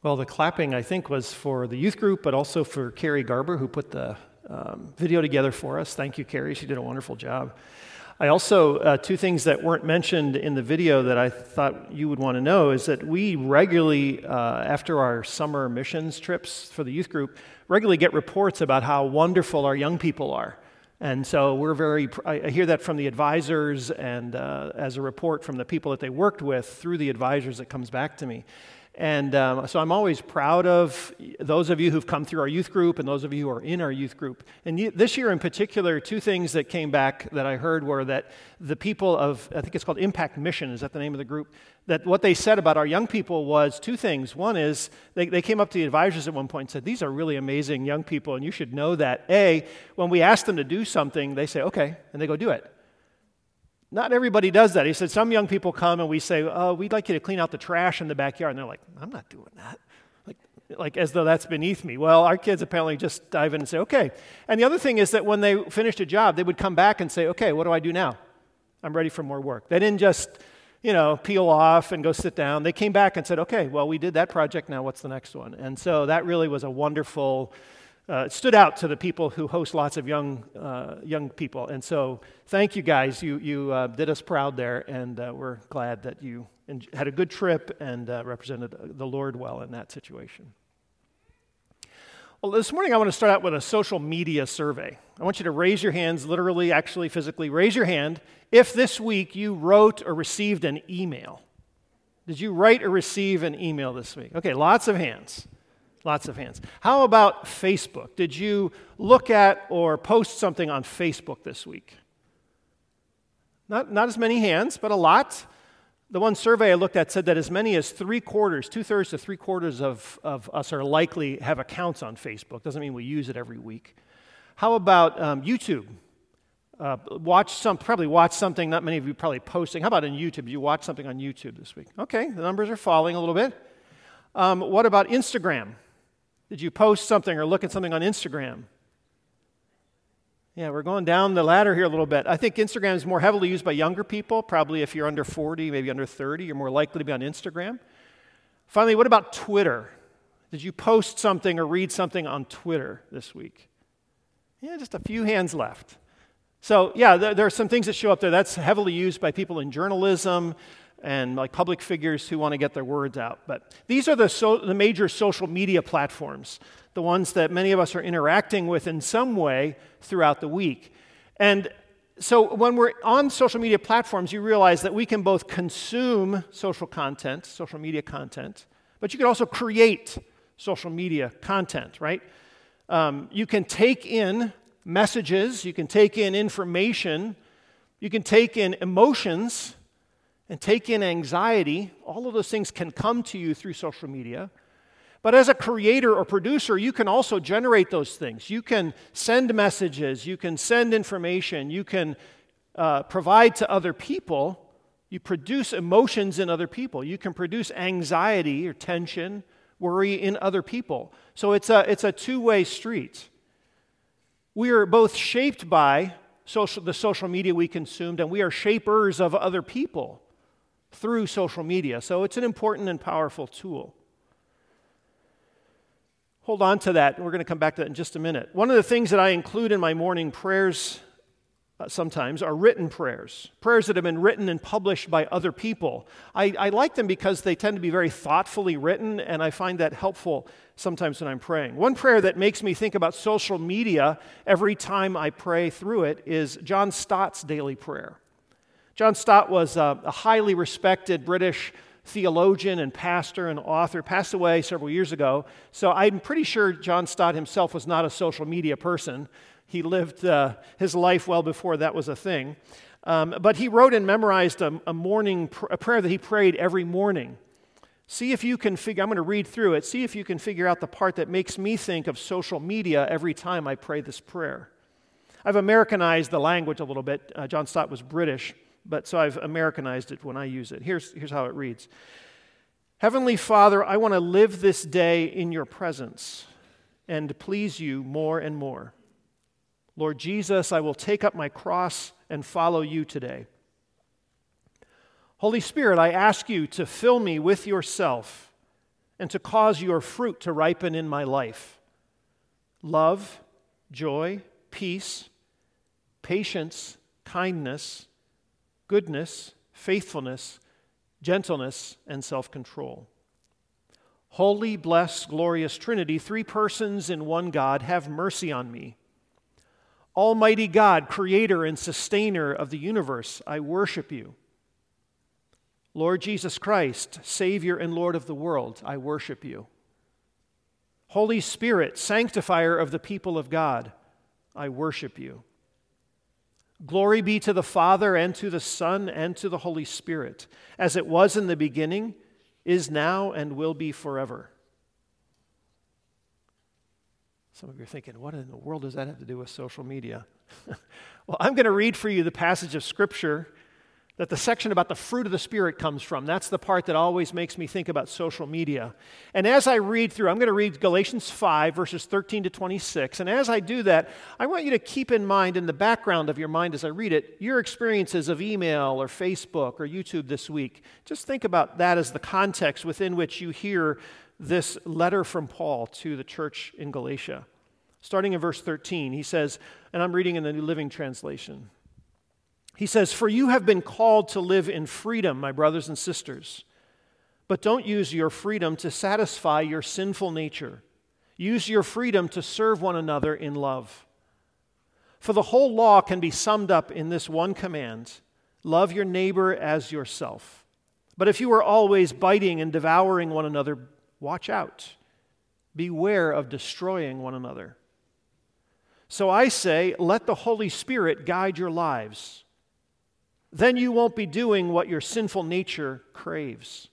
Well, the clapping, I think, was for the youth group, but also for Carrie Garber, who put the um, video together for us. Thank you, Carrie. She did a wonderful job. I also, uh, two things that weren't mentioned in the video that I thought you would want to know is that we regularly, uh, after our summer missions trips for the youth group, regularly get reports about how wonderful our young people are. And so we're very, I hear that from the advisors and uh, as a report from the people that they worked with through the advisors that comes back to me. And um, so I'm always proud of those of you who've come through our youth group and those of you who are in our youth group. And this year in particular, two things that came back that I heard were that the people of, I think it's called Impact Mission, is that the name of the group? That what they said about our young people was two things. One is they, they came up to the advisors at one point and said, These are really amazing young people, and you should know that. A, when we ask them to do something, they say, Okay, and they go do it. Not everybody does that. He said, Some young people come and we say, Oh, we'd like you to clean out the trash in the backyard. And they're like, I'm not doing that. Like, like as though that's beneath me. Well, our kids apparently just dive in and say, Okay. And the other thing is that when they finished a job, they would come back and say, Okay, what do I do now? I'm ready for more work. They didn't just, you know, peel off and go sit down. They came back and said, Okay, well, we did that project. Now what's the next one? And so that really was a wonderful uh, it stood out to the people who host lots of young, uh, young people. And so, thank you guys. You, you uh, did us proud there, and uh, we're glad that you had a good trip and uh, represented the Lord well in that situation. Well, this morning I want to start out with a social media survey. I want you to raise your hands, literally, actually, physically, raise your hand if this week you wrote or received an email. Did you write or receive an email this week? Okay, lots of hands. Lots of hands. How about Facebook? Did you look at or post something on Facebook this week? Not, not as many hands, but a lot. The one survey I looked at said that as many as three quarters, two thirds to three quarters of, of us are likely have accounts on Facebook. Doesn't mean we use it every week. How about um, YouTube? Uh, watch some, probably watch something, not many of you probably posting. How about on YouTube? You watch something on YouTube this week? Okay, the numbers are falling a little bit. Um, what about Instagram? Did you post something or look at something on Instagram? Yeah, we're going down the ladder here a little bit. I think Instagram is more heavily used by younger people. Probably if you're under 40, maybe under 30, you're more likely to be on Instagram. Finally, what about Twitter? Did you post something or read something on Twitter this week? Yeah, just a few hands left. So, yeah, there, there, are some things that show up there. That's heavily used by people in journalism, and like public figures who want to get their words out. But these are the, so, the major social media platforms, the ones that many of us are interacting with in some way throughout the week. And so when we're on social media platforms, you realize that we can both consume social content, social media content, but you can also create social media content, right? Um, you can take in messages, you can take in information, you can take in emotions and take in anxiety. All of those things can come to you through social media. But as a creator or producer, you can also generate those things. You can send messages, you can send information, you can uh, provide to other people. You produce emotions in other people. You can produce anxiety or tension, worry in other people. So it's a, it's a two way street. We are both shaped by social, the social media we consumed, and we are shapers of other people through social media. So it's an important and powerful tool. Hold on to that. And we're going to come back to that in just a minute. One of the things that I include in my morning prayers uh, sometimes are written prayers, prayers that have been written and published by other people. I, I like them because they tend to be very thoughtfully written, and I find that helpful sometimes when I'm praying. One prayer that makes me think about social media every time I pray through it is John Stott's daily prayer. John Stott was a, a highly respected British theologian and pastor and author, passed away several years ago. So I'm pretty sure John Stott himself was not a social media person. He lived uh, his life well before that was a thing. Um, but he wrote and memorized a, a morning pr- a prayer that he prayed every morning. See if you can figure, I'm going to read through it. See if you can figure out the part that makes me think of social media every time I pray this prayer. I've Americanized the language a little bit. Uh, John Stott was British but so I've Americanized it when I use it. Here's, here's how it reads Heavenly Father, I want to live this day in your presence and please you more and more. Lord Jesus, I will take up my cross and follow you today. Holy Spirit, I ask you to fill me with yourself and to cause your fruit to ripen in my life love, joy, peace, patience, kindness, goodness, faithfulness, gentleness, and self control. Holy, blessed, glorious Trinity, three persons in one God, have mercy on me. Almighty God, creator and sustainer of the universe, I worship you. Lord Jesus Christ, Savior and Lord of the world, I worship you. Holy Spirit, sanctifier of the people of God, I worship you. Glory be to the Father, and to the Son, and to the Holy Spirit, as it was in the beginning, is now, and will be forever. Some of you are thinking, what in the world does that have to do with social media? well, I'm going to read for you the passage of Scripture that the section about the fruit of the Spirit comes from. That's the part that always makes me think about social media. And as I read through, I'm going to read Galatians 5, verses 13 to 26. And as I do that, I want you to keep in mind, in the background of your mind as I read it, your experiences of email or Facebook or YouTube this week. Just think about that as the context within which you hear this letter from Paul to the church in Galatia. Starting in verse 13, he says, and I'm reading in the New Living Translation. He says, For you have been called to live in freedom, my brothers and sisters. But don't use your freedom to satisfy your sinful nature. Use your freedom to serve one another in love. For the whole law can be summed up in this one command love your neighbor as yourself. But if you are always biting and devouring one another, watch out. Beware of destroying one another. So I say, let the Holy Spirit guide your lives then you won't be doing what your sinful nature craves.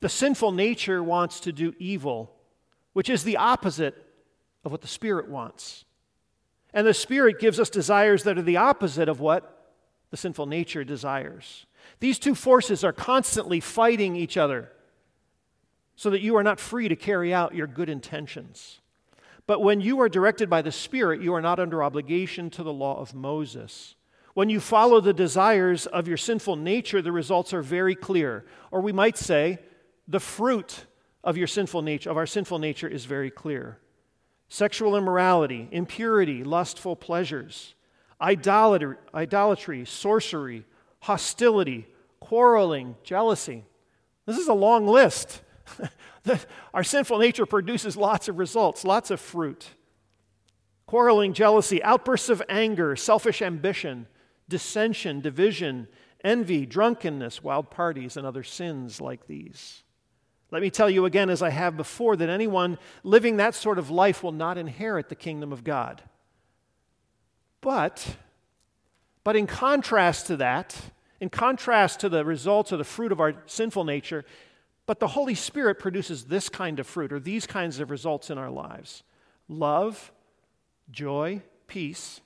The sinful nature wants to do evil, which is the opposite of what the Spirit wants. And the Spirit gives us desires that are the opposite of what the sinful nature desires. These two forces are constantly fighting each other so that you are not free to carry out your good intentions. But when you are directed by the Spirit, you are not under obligation to the law of Moses. When you follow the desires of your sinful nature, the results are very clear. Or we might say, the fruit of your sinful nature, of our sinful nature, is very clear. Sexual immorality, impurity, lustful pleasures, idolatry, idolatry sorcery, hostility, quarreling, jealousy. This is a long list. our sinful nature produces lots of results, lots of fruit. Quarreling, jealousy, outbursts of anger, selfish ambition, dissension, division, envy, drunkenness, wild parties, and other sins like these. Let me tell you again, as I have before, that anyone living that sort of life will not inherit the kingdom of God. But, but in contrast to that, in contrast to the results of the fruit of our sinful nature, but the Holy Spirit produces this kind of fruit or these kinds of results in our lives love, joy, peace,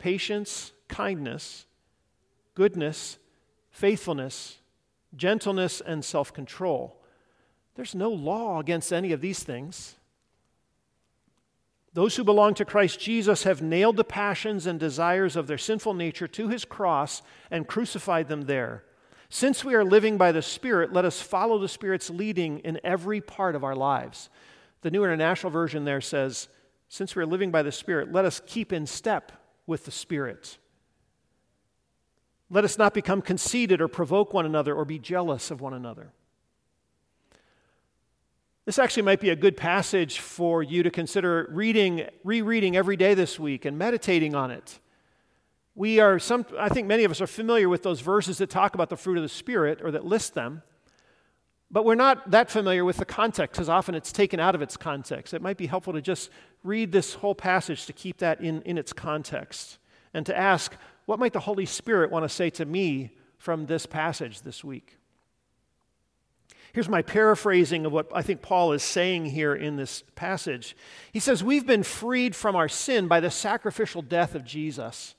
patience, kindness, goodness, faithfulness, gentleness, and self control. There's no law against any of these things. Those who belong to Christ Jesus have nailed the passions and desires of their sinful nature to his cross and crucified them there. Since we are living by the Spirit, let us follow the Spirit's leading in every part of our lives. The New International Version there says, Since we are living by the Spirit, let us keep in step with the Spirit. Let us not become conceited or provoke one another or be jealous of one another. This actually might be a good passage for you to consider reading, rereading every day this week and meditating on it. We are some I think many of us are familiar with those verses that talk about the fruit of the spirit or that list them. But we're not that familiar with the context because often it's taken out of its context. It might be helpful to just read this whole passage to keep that in, in its context and to ask, what might the Holy Spirit want to say to me from this passage this week? Here's my paraphrasing of what I think Paul is saying here in this passage. He says, We've been freed from our sin by the sacrificial death of Jesus.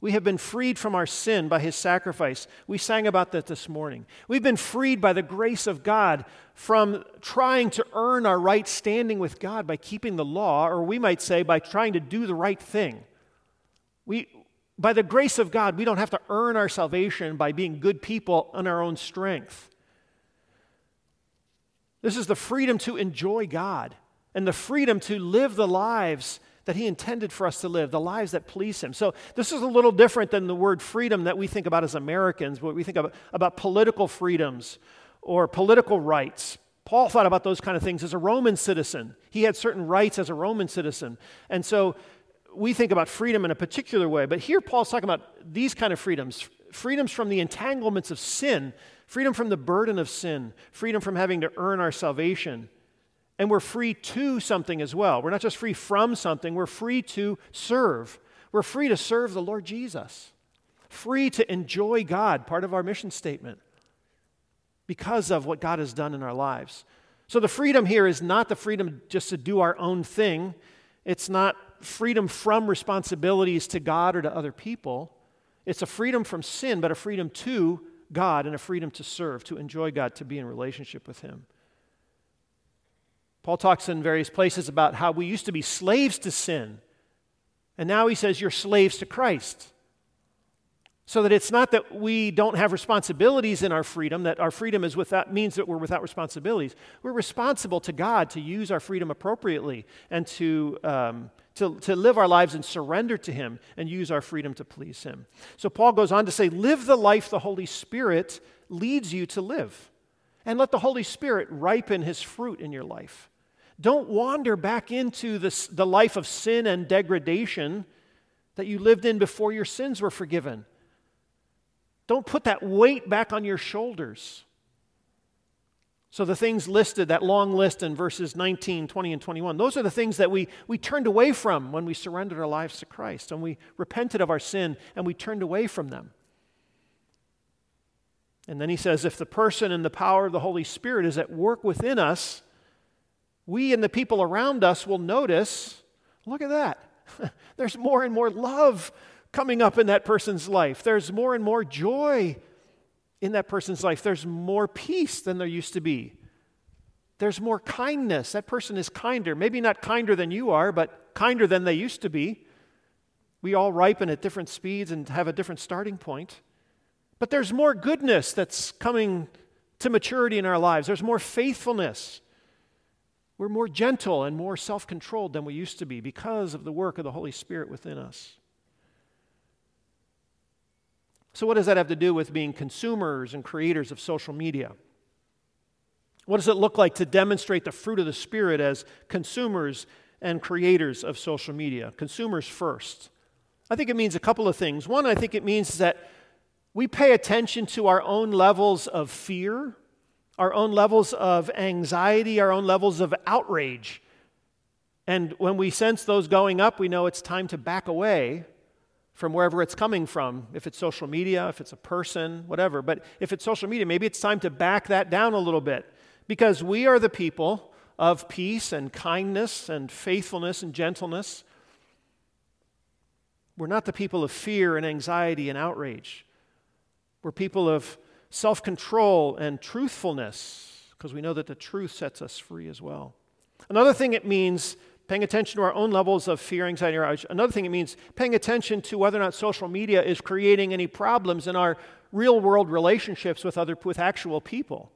We have been freed from our sin by his sacrifice. We sang about that this morning. We've been freed by the grace of God from trying to earn our right standing with God by keeping the law, or we might say by trying to do the right thing. We, by the grace of God, we don't have to earn our salvation by being good people on our own strength. This is the freedom to enjoy God and the freedom to live the lives that He intended for us to live, the lives that please Him. So, this is a little different than the word freedom that we think about as Americans, what we think about, about political freedoms or political rights. Paul thought about those kind of things as a Roman citizen. He had certain rights as a Roman citizen. And so we think about freedom in a particular way. But here Paul's talking about these kind of freedoms freedoms from the entanglements of sin, freedom from the burden of sin, freedom from having to earn our salvation. And we're free to something as well. We're not just free from something, we're free to serve. We're free to serve the Lord Jesus, free to enjoy God, part of our mission statement, because of what God has done in our lives. So the freedom here is not the freedom just to do our own thing, it's not freedom from responsibilities to God or to other people. It's a freedom from sin, but a freedom to God and a freedom to serve, to enjoy God, to be in relationship with Him. Paul talks in various places about how we used to be slaves to sin, and now he says you're slaves to Christ. So that it's not that we don't have responsibilities in our freedom, that our freedom is without, means that we're without responsibilities. We're responsible to God to use our freedom appropriately and to, um, to, to live our lives and surrender to Him and use our freedom to please Him. So Paul goes on to say, Live the life the Holy Spirit leads you to live, and let the Holy Spirit ripen His fruit in your life. Don't wander back into this, the life of sin and degradation that you lived in before your sins were forgiven. Don't put that weight back on your shoulders. So, the things listed, that long list in verses 19, 20, and 21, those are the things that we, we turned away from when we surrendered our lives to Christ and we repented of our sin and we turned away from them. And then he says, if the person and the power of the Holy Spirit is at work within us, we and the people around us will notice look at that. There's more and more love coming up in that person's life. There's more and more joy in that person's life. There's more peace than there used to be. There's more kindness. That person is kinder. Maybe not kinder than you are, but kinder than they used to be. We all ripen at different speeds and have a different starting point. But there's more goodness that's coming to maturity in our lives. There's more faithfulness. We're more gentle and more self controlled than we used to be because of the work of the Holy Spirit within us. So, what does that have to do with being consumers and creators of social media? What does it look like to demonstrate the fruit of the Spirit as consumers and creators of social media? Consumers first. I think it means a couple of things. One, I think it means that we pay attention to our own levels of fear our own levels of anxiety, our own levels of outrage. And when we sense those going up, we know it's time to back away from wherever it's coming from. If it's social media, if it's a person, whatever. But if it's social media, maybe it's time to back that down a little bit because we are the people of peace and kindness and faithfulness and gentleness. We're not the people of fear and anxiety and outrage. We're people of self control and truthfulness, because we know that the truth sets us free as well. Another thing it means paying attention to our own levels of fear, anxiety, or. Another thing it means paying attention to whether or not social media is creating any problems in our real world relationships with other with actual people.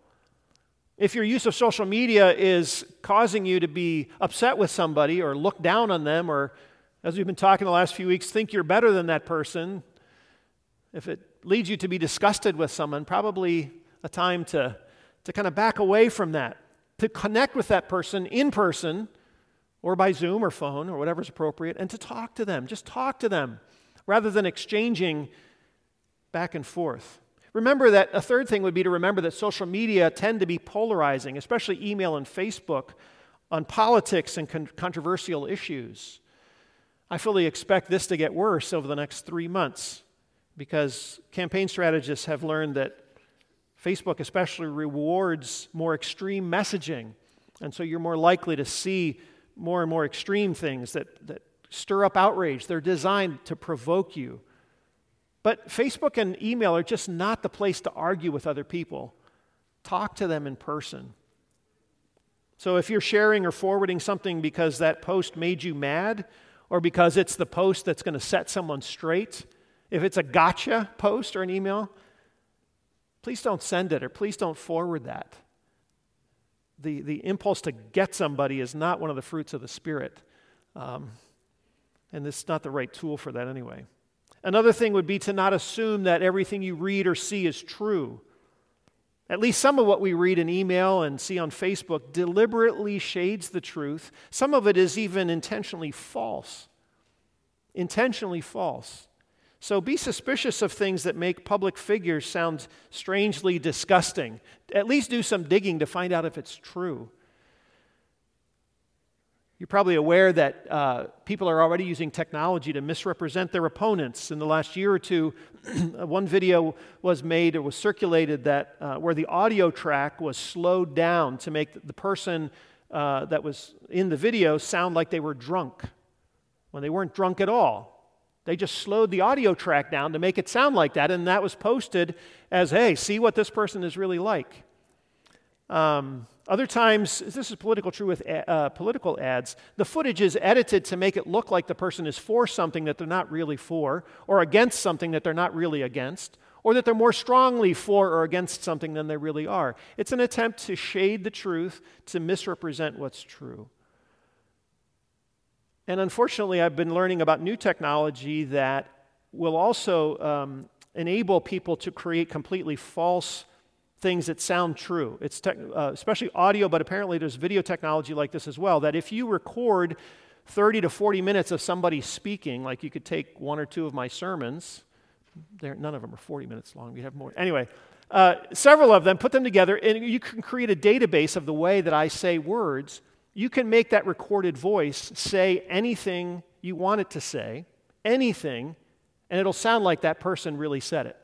If your use of social media is causing you to be upset with somebody or look down on them or as we've been talking the last few weeks think you're better than that person, if it leads you to be disgusted with someone, probably a time to, to kind of back away from that, to connect with that person in person or by Zoom or phone or whatever's appropriate, and to talk to them. Just talk to them rather than exchanging back and forth. Remember that a third thing would be to remember that social media tend to be polarizing, especially email and Facebook, on politics and con- controversial issues. I fully expect this to get worse over the next three months because campaign strategists have learned that Facebook especially rewards more extreme messaging. And so you're more likely to see more and more extreme things that, that stir up outrage. They're designed to provoke you. But Facebook and email are just not the place to argue with other people. Talk to them in person. So if you're sharing or forwarding something because that post made you mad, or because it's the post that's going to set someone straight, if it's a gotcha post or an email, please don't send it or please don't forward that. the, the impulse to get somebody is not one of the fruits of the Spirit. Um, and this is not the right tool for that anyway. Another thing would be to not assume that everything you read or see is true. At least some of what we read in email and see on Facebook deliberately shades the truth. Some of it is even intentionally false. Intentionally false. So be suspicious of things that make public figures sound strangely disgusting. At least do some digging to find out if it's true. You're probably aware that uh, people are already using technology to misrepresent their opponents. In the last year or two, one video was made or was circulated that uh, where the audio track was slowed down to make the person uh, that was in the video sound like they were drunk when they weren't drunk at all. They just slowed the audio track down to make it sound like that, and that was posted as, hey, see what this person is really like. Um, other times, this is political true with uh, political ads, the footage is edited to make it look like the person is for something that they're not really for, or against something that they're not really against, or that they're more strongly for or against something than they really are. It's an attempt to shade the truth, to misrepresent what's true. And unfortunately, I've been learning about new technology that will also um, enable people to create completely false things that sound true. It's uh, especially audio, but apparently there's video technology like this as well. That if you record 30 to 40 minutes of somebody speaking, like you could take one or two of my sermons, none of them are 40 minutes long. We have more. Anyway, uh, several of them, put them together, and you can create a database of the way that I say words. You can make that recorded voice say anything you want it to say, anything, and it'll sound like that person really said it.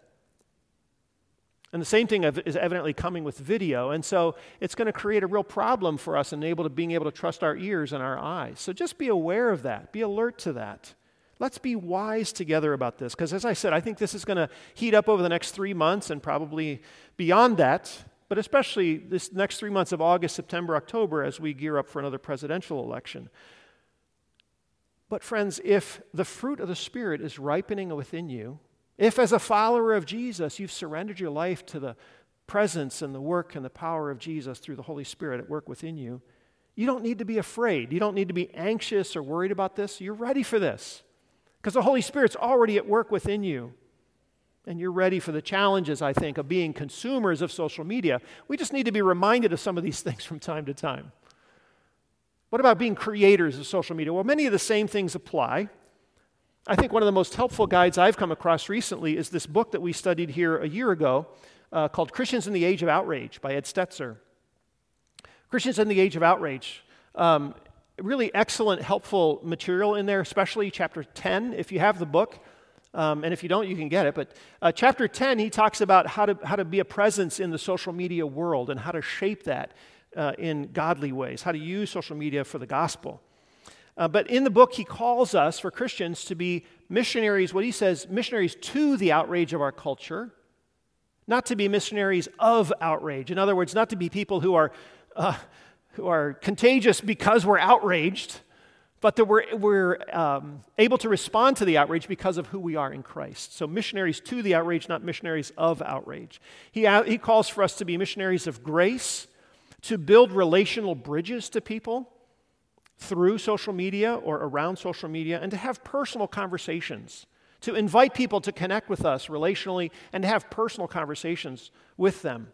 And the same thing is evidently coming with video. And so it's going to create a real problem for us in able to being able to trust our ears and our eyes. So just be aware of that. Be alert to that. Let's be wise together about this. Because as I said, I think this is going to heat up over the next three months and probably beyond that, but especially this next three months of August, September, October as we gear up for another presidential election. But, friends, if the fruit of the Spirit is ripening within you, if, as a follower of Jesus, you've surrendered your life to the presence and the work and the power of Jesus through the Holy Spirit at work within you, you don't need to be afraid. You don't need to be anxious or worried about this. You're ready for this because the Holy Spirit's already at work within you. And you're ready for the challenges, I think, of being consumers of social media. We just need to be reminded of some of these things from time to time. What about being creators of social media? Well, many of the same things apply. I think one of the most helpful guides I've come across recently is this book that we studied here a year ago uh, called Christians in the Age of Outrage by Ed Stetzer. Christians in the Age of Outrage. Um, really excellent, helpful material in there, especially chapter 10, if you have the book. Um, and if you don't, you can get it. But uh, chapter 10, he talks about how to, how to be a presence in the social media world and how to shape that uh, in godly ways, how to use social media for the gospel. Uh, but in the book, he calls us, for Christians, to be missionaries, what he says, missionaries to the outrage of our culture, not to be missionaries of outrage. In other words, not to be people who are, uh, who are contagious because we're outraged, but that we're, we're um, able to respond to the outrage because of who we are in Christ. So, missionaries to the outrage, not missionaries of outrage. He, he calls for us to be missionaries of grace, to build relational bridges to people through social media or around social media and to have personal conversations, to invite people to connect with us relationally and to have personal conversations with them.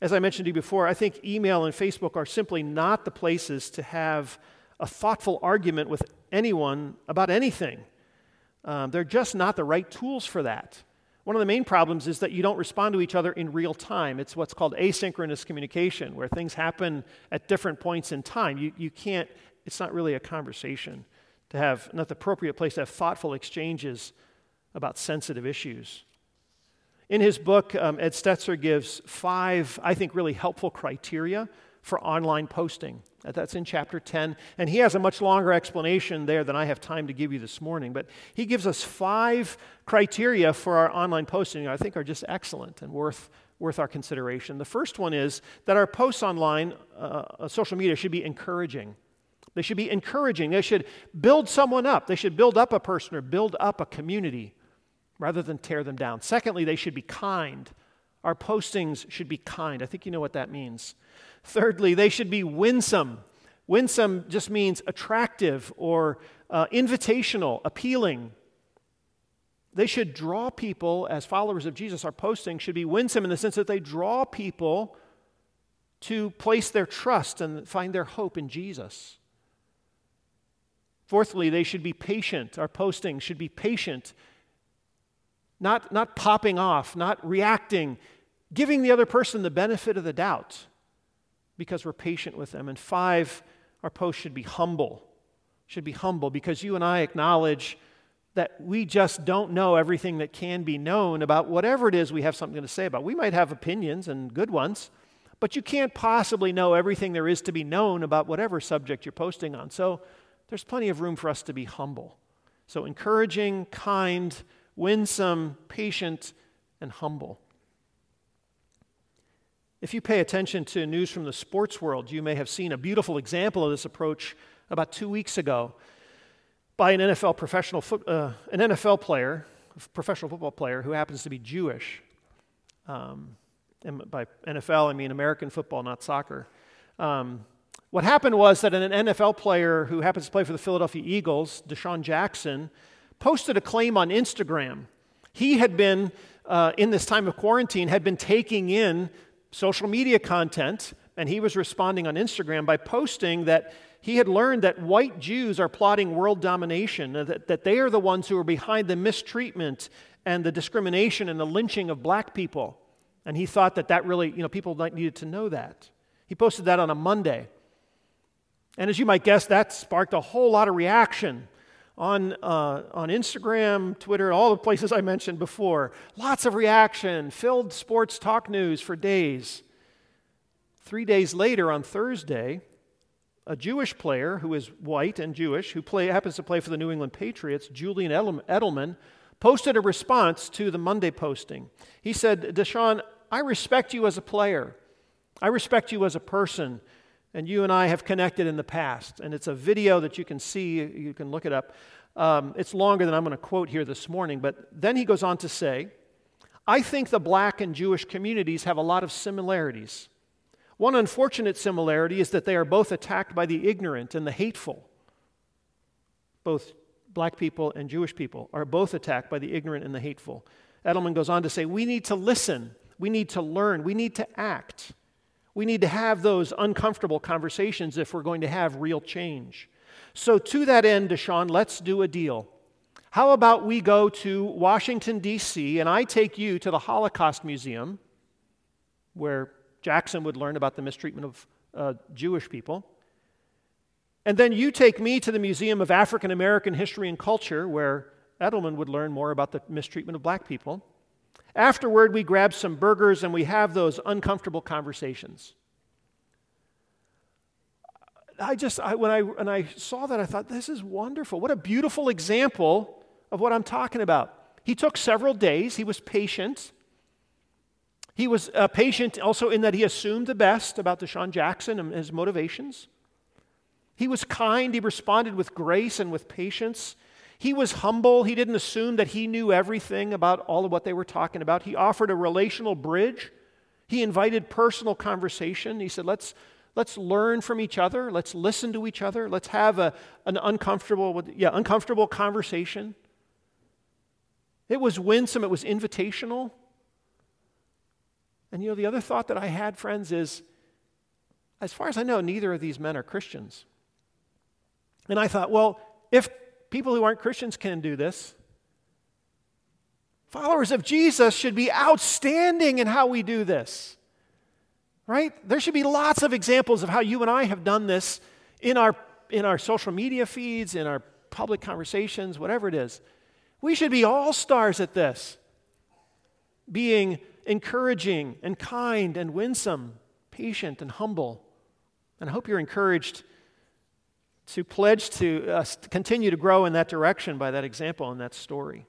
As I mentioned to you before, I think email and Facebook are simply not the places to have a thoughtful argument with anyone about anything. Um, they're just not the right tools for that. One of the main problems is that you don't respond to each other in real time. It's what's called asynchronous communication, where things happen at different points in time. You, you can't, it's not really a conversation to have, not the appropriate place to have thoughtful exchanges about sensitive issues. In his book, um, Ed Stetzer gives five, I think, really helpful criteria for online posting. That's in chapter 10. And he has a much longer explanation there than I have time to give you this morning. But he gives us five criteria for our online posting I think are just excellent and worth, worth our consideration. The first one is that our posts online, uh, uh, social media, should be encouraging. They should be encouraging. They should build someone up. They should build up a person or build up a community rather than tear them down. Secondly, they should be kind. Our postings should be kind. I think you know what that means. Thirdly, they should be winsome. Winsome just means attractive or uh, invitational, appealing. They should draw people, as followers of Jesus, our posting should be winsome in the sense that they draw people to place their trust and find their hope in Jesus. Fourthly, they should be patient. Our posting should be patient, not, not popping off, not reacting, giving the other person the benefit of the doubt because we're patient with them. And five, our post should be humble. Should be humble because you and I acknowledge that we just don't know everything that can be known about whatever it is we have something to say about. We might have opinions and good ones, but you can't possibly know everything there is to be known about whatever subject you're posting on. So there's plenty of room for us to be humble. So encouraging, kind, winsome, patient, and humble. If you pay attention to news from the sports world, you may have seen a beautiful example of this approach about two weeks ago by an NFL professional foot, uh, an NFL player, professional football player who happens to be Jewish. Um, and by NFL, I mean American football, not soccer. Um, what happened was that an NFL player who happens to play for the Philadelphia Eagles, DeSean Jackson, posted a claim on Instagram. He had been, uh, in this time of quarantine, had been taking in social media content, and he was responding on Instagram by posting that he had learned that white Jews are plotting world domination, that, that they are the ones who are behind the mistreatment and the discrimination and the lynching of black people. And he thought that that really, you know, people needed to know that. He posted that on a Monday. And as you might guess, that sparked a whole lot of reaction on, uh, on Instagram, Twitter, all the places I mentioned before. Lots of reaction, filled sports talk news for days. Three days later, on Thursday, a Jewish player who is white and Jewish, who play, happens to play for the New England Patriots, Julian Edelman, posted a response to the Monday posting. He said, DeSean, I respect you as a player. I respect you as a person and you and I have connected in the past. And it's a video that you can see, you can look it up. Um, it's longer than I'm going to quote here this morning, but then he goes on to say, I think the black and Jewish communities have a lot of similarities. One unfortunate similarity is that they are both attacked by the ignorant and the hateful. Both black people and Jewish people are both attacked by the ignorant and the hateful. Edelman goes on to say, We need to listen, we need to learn, we need to act. We need to have those uncomfortable conversations if we're going to have real change. So, to that end, DeSean, let's do a deal. How about we go to Washington, D.C., and I take you to the Holocaust Museum, where Jackson would learn about the mistreatment of uh, Jewish people. And then you take me to the Museum of African American History and Culture, where Edelman would learn more about the mistreatment of black people. Afterward, we grab some burgers and we have those uncomfortable conversations. I just, I, when, I, when I saw that, I thought, this is wonderful. What a beautiful example of what I'm talking about. He took several days, he was patient. He was uh, patient also in that he assumed the best about DeSean Jackson and his motivations. He was kind, he responded with grace and with patience. He was humble. He didn't assume that he knew everything about all of what they were talking about. He offered a relational bridge. He invited personal conversation. He said, let's, let's learn from each other. Let's listen to each other. Let's have a, an uncomfortable, yeah, uncomfortable conversation. It was winsome, it was invitational. And you know, the other thought that I had, friends, is as far as I know, neither of these men are Christians. And I thought, well, if people who aren't Christians can do this. Followers of Jesus should be outstanding in how we do this. Right? There should be lots of examples of how you and I have done this in our, in our social media feeds, in our public conversations, whatever it is. We should be all stars at this, being encouraging and kind and winsome, patient and humble. And I hope you're encouraged to pledge to uh, continue to grow in that direction by that example and that story.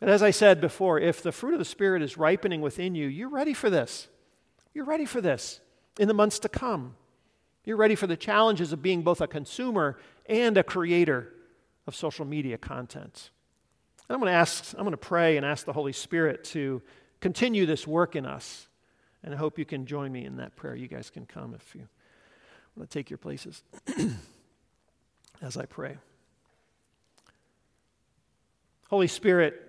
But as I said before, if the fruit of the Spirit is ripening within you, you're ready for this. You're ready for this in the months to come. You're ready for the challenges of being both a consumer and a creator of social media content. And I'm going to ask, I'm going to pray and ask the Holy Spirit to continue this work in us. And I hope you can join me in that prayer. You guys can come if you want to take your places as I pray. Holy Spirit,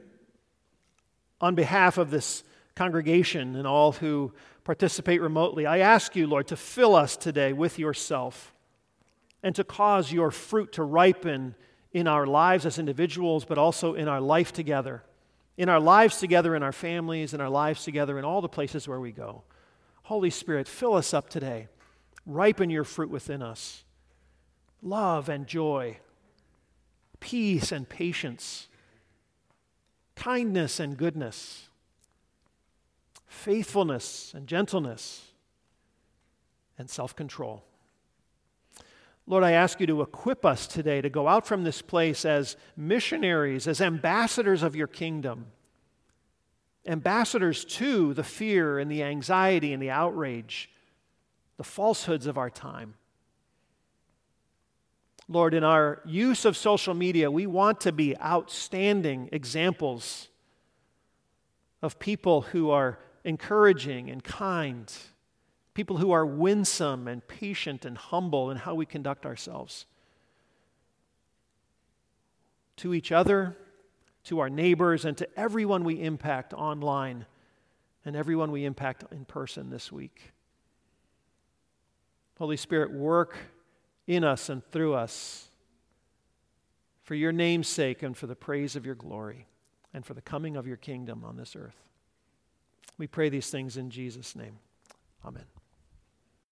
on behalf of this congregation and all who participate remotely, I ask you, Lord, to fill us today with yourself and to cause your fruit to ripen in our lives as individuals, but also in our life together in our lives together, in our families, in our lives together, in all the places where we go. Holy Spirit, fill us up today. Ripen your fruit within us love and joy, peace and patience, kindness and goodness, faithfulness and gentleness, and self control. Lord, I ask you to equip us today to go out from this place as missionaries, as ambassadors of your kingdom, ambassadors to the fear and the anxiety and the outrage, the falsehoods of our time. Lord, in our use of social media, we want to be outstanding examples of people who are encouraging and kind people who are winsome and patient and humble in how we conduct ourselves. To each other, to our neighbors, and to everyone we impact online and everyone we impact in person this week. Holy Spirit, work in us and through us for your name's sake and for the praise of your glory and for the coming of your kingdom on this earth. We pray these things in Jesus' name. Amen.